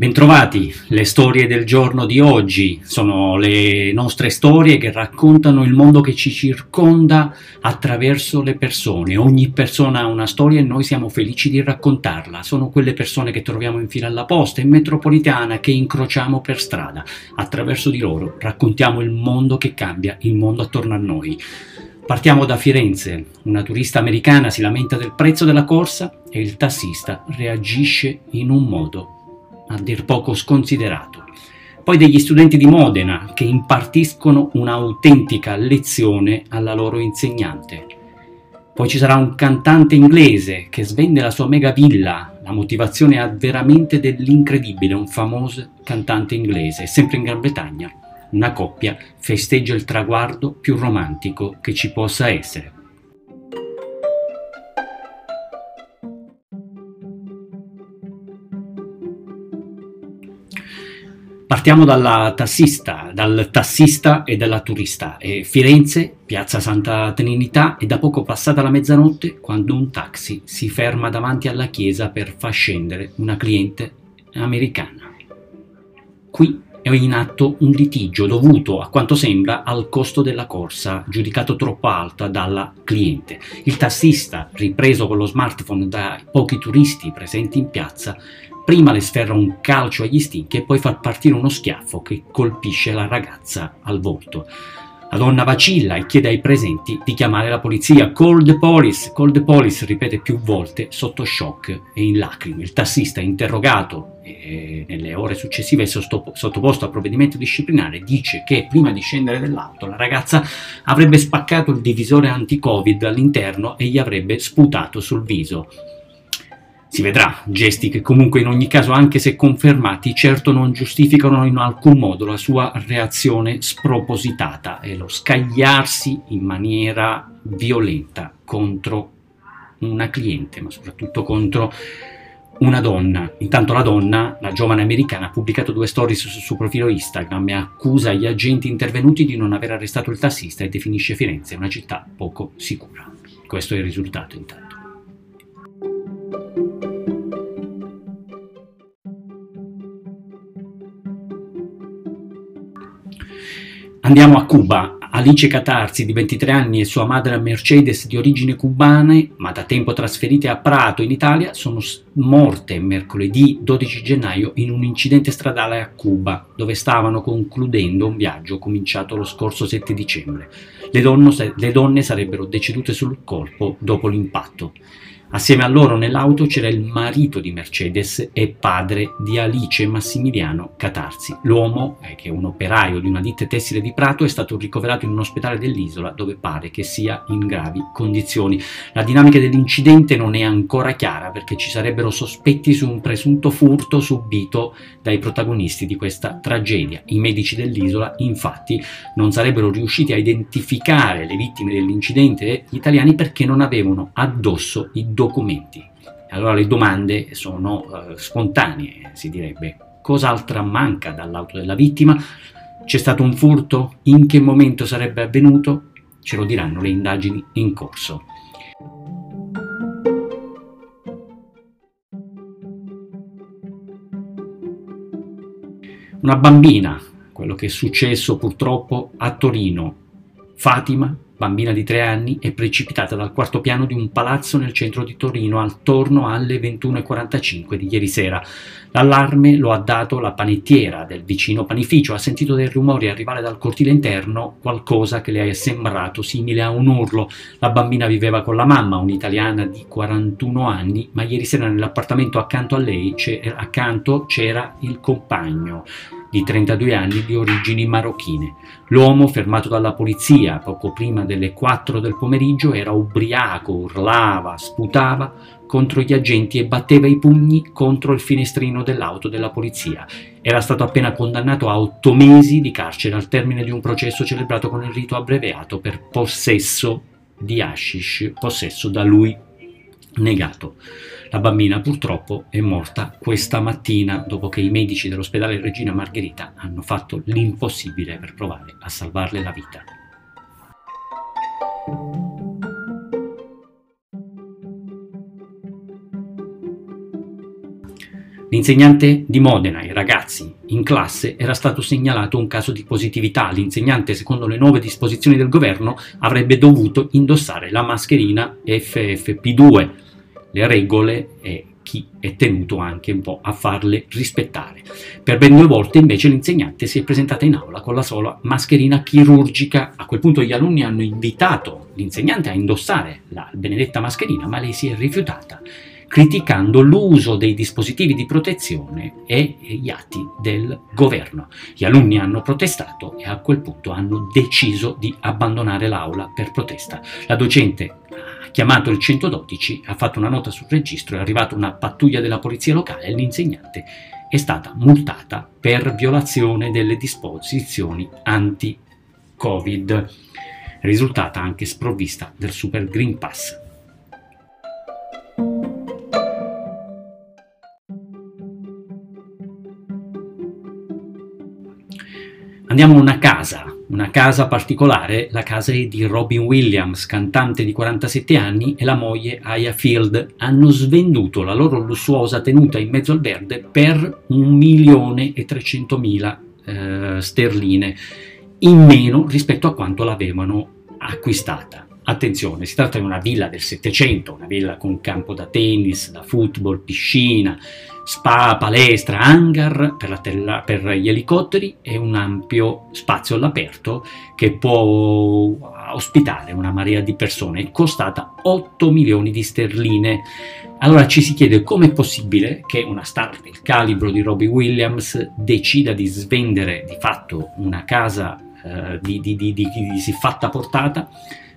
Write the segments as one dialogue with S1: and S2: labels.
S1: Bentrovati, le storie del giorno di oggi sono le nostre storie che raccontano il mondo che ci circonda attraverso le persone. Ogni persona ha una storia e noi siamo felici di raccontarla. Sono quelle persone che troviamo in fila alla posta, in metropolitana, che incrociamo per strada. Attraverso di loro raccontiamo il mondo che cambia, il mondo attorno a noi. Partiamo da Firenze. Una turista americana si lamenta del prezzo della corsa e il tassista reagisce in un modo a dir poco sconsiderato. Poi degli studenti di Modena che impartiscono un'autentica lezione alla loro insegnante. Poi ci sarà un cantante inglese che svende la sua mega villa. La motivazione ha veramente dell'incredibile, un famoso cantante inglese, sempre in Gran Bretagna. Una coppia festeggia il traguardo più romantico che ci possa essere. Partiamo dalla tassista, dal tassista e dalla turista. E Firenze, piazza Santa Trinità, è da poco passata la mezzanotte quando un taxi si ferma davanti alla chiesa per far scendere una cliente americana. Qui è in atto un litigio dovuto, a quanto sembra, al costo della corsa, giudicato troppo alta dalla cliente. Il tassista, ripreso con lo smartphone dai pochi turisti presenti in piazza, prima le sferra un calcio agli stinchi e poi fa partire uno schiaffo che colpisce la ragazza al volto. La donna vacilla e chiede ai presenti di chiamare la polizia. Call the police, call the police, ripete più volte sotto shock e in lacrime. Il tassista, interrogato e nelle ore successive sottoposto a provvedimento disciplinare, dice che prima di scendere dall'auto la ragazza avrebbe spaccato il divisore anti-covid all'interno e gli avrebbe sputato sul viso. Si vedrà, gesti che comunque in ogni caso, anche se confermati, certo non giustificano in alcun modo la sua reazione spropositata e lo scagliarsi in maniera violenta contro una cliente, ma soprattutto contro una donna. Intanto la donna, la giovane americana, ha pubblicato due stories sul suo profilo Instagram e accusa gli agenti intervenuti di non aver arrestato il tassista e definisce Firenze una città poco sicura. Questo è il risultato intanto. Andiamo a Cuba. Alice Catarzi, di 23 anni, e sua madre Mercedes, di origine cubane, ma da tempo trasferite a Prato, in Italia, sono morte mercoledì 12 gennaio in un incidente stradale a Cuba, dove stavano concludendo un viaggio cominciato lo scorso 7 dicembre. Le, donne, le donne sarebbero decedute sul colpo dopo l'impatto. Assieme a loro nell'auto c'era il marito di Mercedes e padre di Alice Massimiliano Catarzi. L'uomo, eh, che è un operaio di una ditta tessile di Prato, è stato ricoverato in un ospedale dell'isola dove pare che sia in gravi condizioni. La dinamica dell'incidente non è ancora chiara perché ci sarebbero sospetti su un presunto furto subito dai protagonisti di questa tragedia. I medici dell'isola, infatti, non sarebbero riusciti a identificare le vittime dell'incidente italiani perché non avevano addosso i documenti. Allora le domande sono uh, spontanee, si direbbe. Cos'altra manca dall'auto della vittima? C'è stato un furto? In che momento sarebbe avvenuto? Ce lo diranno le indagini in corso. Una bambina, quello che è successo purtroppo a Torino, Fatima, bambina di tre anni, è precipitata dal quarto piano di un palazzo nel centro di Torino attorno alle 21.45 di ieri sera. L'allarme lo ha dato la panettiera del vicino panificio. Ha sentito dei rumori arrivare dal cortile interno, qualcosa che le è sembrato simile a un urlo. La bambina viveva con la mamma, un'italiana di 41 anni, ma ieri sera nell'appartamento accanto a lei, c'era il compagno di 32 anni di origini marocchine. L'uomo, fermato dalla polizia poco prima delle 4 del pomeriggio, era ubriaco, urlava, sputava contro gli agenti e batteva i pugni contro il finestrino dell'auto della polizia. Era stato appena condannato a otto mesi di carcere al termine di un processo celebrato con il rito abbreviato per possesso di hashish, possesso da lui negato. La bambina purtroppo è morta questa mattina dopo che i medici dell'ospedale Regina Margherita hanno fatto l'impossibile per provare a salvarle la vita. L'insegnante di Modena, ai ragazzi in classe, era stato segnalato un caso di positività. L'insegnante, secondo le nuove disposizioni del governo, avrebbe dovuto indossare la mascherina FFP2. Le regole e chi è tenuto anche un po' a farle rispettare. Per ben due volte invece l'insegnante si è presentata in aula con la sola mascherina chirurgica. A quel punto gli alunni hanno invitato l'insegnante a indossare la benedetta mascherina, ma lei si è rifiutata criticando l'uso dei dispositivi di protezione e gli atti del governo. Gli alunni hanno protestato e a quel punto hanno deciso di abbandonare l'aula per protesta. La docente ha chiamato il 112, ha fatto una nota sul registro, è arrivata una pattuglia della polizia locale e l'insegnante è stata multata per violazione delle disposizioni anti-Covid. Risultata anche sprovvista del Super Green Pass. Andiamo a una casa, una casa particolare, la casa di Robin Williams, cantante di 47 anni, e la moglie Aya Field. Hanno svenduto la loro lussuosa tenuta in mezzo al verde per 1.300.000 eh, sterline, in meno rispetto a quanto l'avevano acquistata. Attenzione, si tratta di una villa del Settecento, una villa con campo da tennis, da football, piscina, spa, palestra, hangar per, tella, per, gli elicotteri e un ampio spazio all'aperto che può ospitare una marea di persone. Costata 8 milioni di sterline. Allora ci si chiede come è possibile che una star del calibro di Robbie Williams decida di svendere di fatto una casa eh, di, di, di, di siffatta portata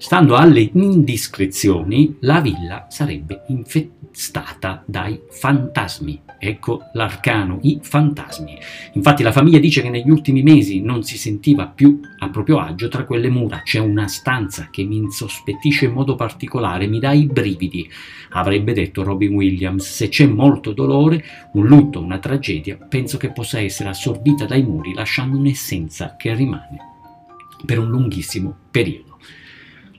S1: Stando alle indiscrezioni, la villa sarebbe infestata dai fantasmi. Ecco l'arcano, i fantasmi. Infatti la famiglia dice che negli ultimi mesi non si sentiva più a proprio agio tra quelle mura. C'è una stanza che mi insospettisce in modo particolare, mi dà i brividi, avrebbe detto Robin Williams. Se c'è molto dolore, un lutto, una tragedia, penso che possa essere assorbita dai muri lasciando un'essenza che rimane per un lunghissimo periodo.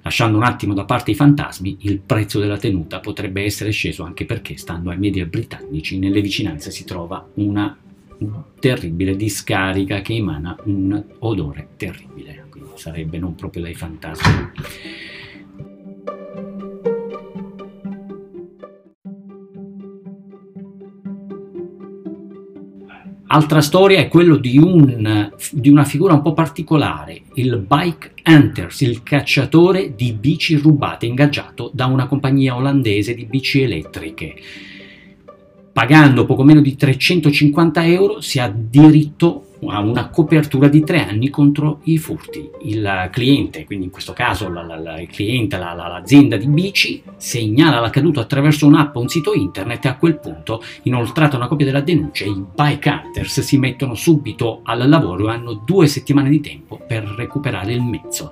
S1: Lasciando un attimo da parte i fantasmi, il prezzo della tenuta potrebbe essere sceso anche perché, stando ai media britannici, nelle vicinanze si trova una terribile discarica che emana un odore terribile, quindi sarebbe non proprio dai fantasmi. Altra storia è quella di, un, di, una figura un po' particolare, il Bike Hunters, il cacciatore di bici rubate ingaggiato da una compagnia olandese di bici elettriche. Pagando poco meno di 350 euro si ha diritto ha una copertura di tre anni contro i furti. Il cliente, quindi in questo caso la, la, la, il cliente, l'azienda di bici, segnala l'accaduto attraverso un'app o un sito internet e a quel punto, inoltrata una copia della denuncia, i bike hunters si mettono subito al lavoro e hanno due settimane di tempo per recuperare il mezzo.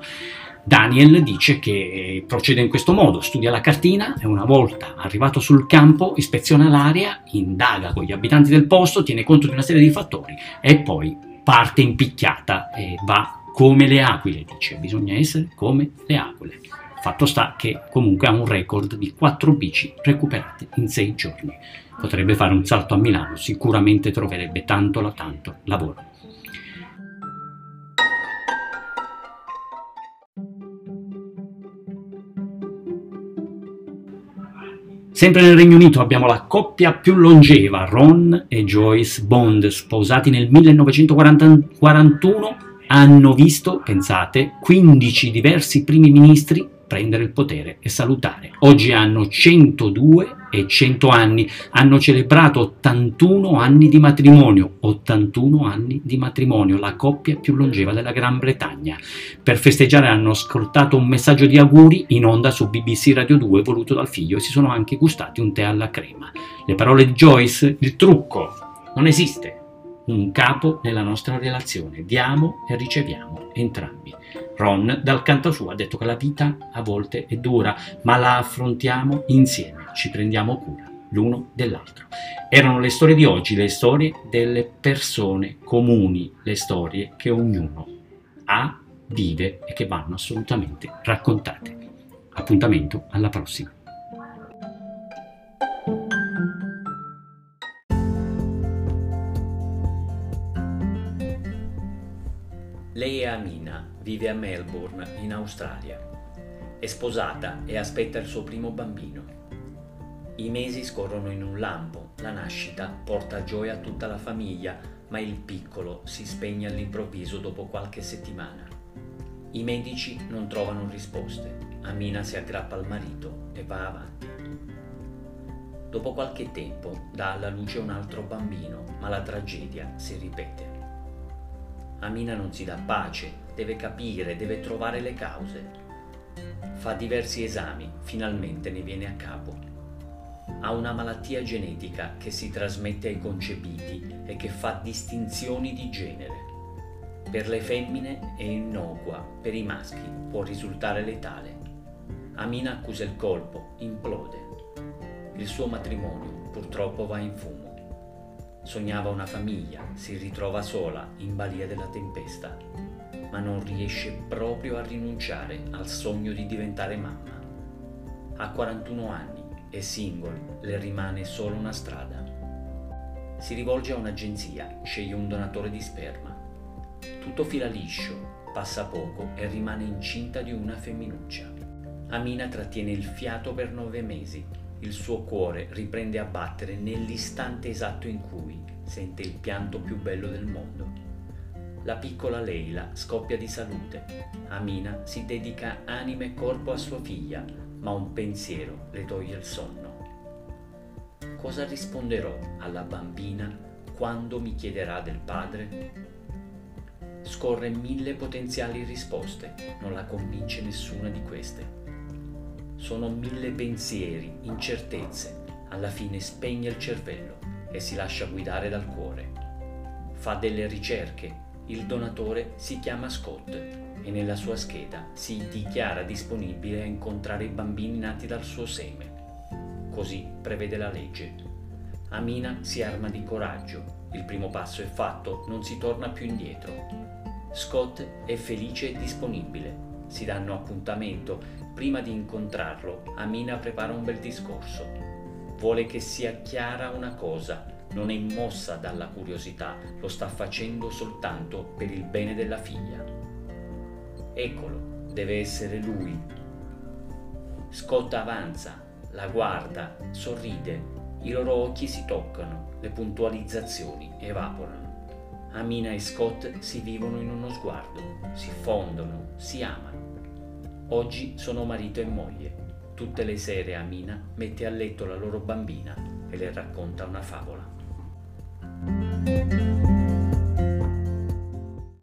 S1: Daniel dice che procede in questo modo, studia la cartina e una volta arrivato sul campo ispeziona l'area, indaga con gli abitanti del posto, tiene conto di una serie di fattori e poi parte in picchiata e va come le aquile, dice, bisogna essere come le aquile. Fatto sta che comunque ha un record di 4 bici recuperate in 6 giorni. Potrebbe fare un salto a Milano, sicuramente troverebbe tanto la tanto lavoro. Sempre nel Regno Unito abbiamo la coppia più longeva, Ron e Joyce Bond, sposati nel 1941, hanno visto, pensate, 15 diversi primi ministri prendere il potere e salutare. Oggi hanno 102 e 100 anni, hanno celebrato 81 anni di matrimonio, 81 anni di matrimonio, la coppia più longeva della Gran Bretagna. Per festeggiare hanno ascoltato un messaggio di auguri in onda su BBC Radio 2 voluto dal figlio e si sono anche gustati un tè alla crema. Le parole di Joyce, il trucco, non esiste un capo nella nostra relazione, diamo e riceviamo entrambi. Ron dal canto suo ha detto che la vita a volte è dura, ma la affrontiamo insieme, ci prendiamo cura l'uno dell'altro. Erano le storie di oggi, le storie delle persone comuni, le storie che ognuno ha, vive e che vanno assolutamente raccontate. Appuntamento alla prossima. Vive a Melbourne, in Australia. È sposata e aspetta il suo primo bambino. I mesi scorrono in un lampo, la nascita porta gioia a tutta la famiglia, ma il piccolo si spegne all'improvviso dopo qualche settimana. I medici non trovano risposte. Amina si aggrappa al marito e va avanti. Dopo qualche tempo dà alla luce un altro bambino, ma la tragedia si ripete. Amina non si dà pace, deve capire, deve trovare le cause. Fa diversi esami, finalmente ne viene a capo. Ha una malattia genetica che si trasmette ai concepiti e che fa distinzioni di genere. Per le femmine è innocua, per i maschi può risultare letale. Amina accusa il colpo, implode. Il suo matrimonio purtroppo va in fumo. Sognava una famiglia, si ritrova sola in balia della tempesta, ma non riesce proprio a rinunciare al sogno di diventare mamma. Ha 41 anni, è single, le rimane solo una strada. Si rivolge a un'agenzia, sceglie un donatore di sperma. Tutto fila liscio, passa poco e rimane incinta di una femminuccia. Amina trattiene il fiato per nove mesi il suo cuore riprende a battere nell'istante esatto in cui sente il pianto più bello del mondo. La piccola Leila scoppia di salute. Amina si dedica anima e corpo a sua figlia, ma un pensiero le toglie il sonno. Cosa risponderò alla bambina quando mi chiederà del padre? Scorre mille potenziali risposte, non la convince nessuna di queste. Sono mille pensieri, incertezze. Alla fine spegne il cervello e si lascia guidare dal cuore. Fa delle ricerche. Il donatore si chiama Scott e nella sua scheda si dichiara disponibile a incontrare i bambini nati dal suo seme. Così prevede la legge. Amina si arma di coraggio. Il primo passo è fatto, non si torna più indietro. Scott è felice e disponibile. Si danno appuntamento prima di incontrarlo, Amina prepara un bel discorso. Vuole che sia chiara una cosa, non è mossa dalla curiosità, lo sta facendo soltanto per il bene della figlia. Eccolo, deve essere lui. Scott avanza, la guarda, sorride, i loro occhi si toccano, le puntualizzazioni evaporano. Amina e Scott si vivono in uno sguardo, si fondono, si amano. Oggi sono marito e moglie. Tutte le sere Amina mette a letto la loro bambina e le racconta una favola. Música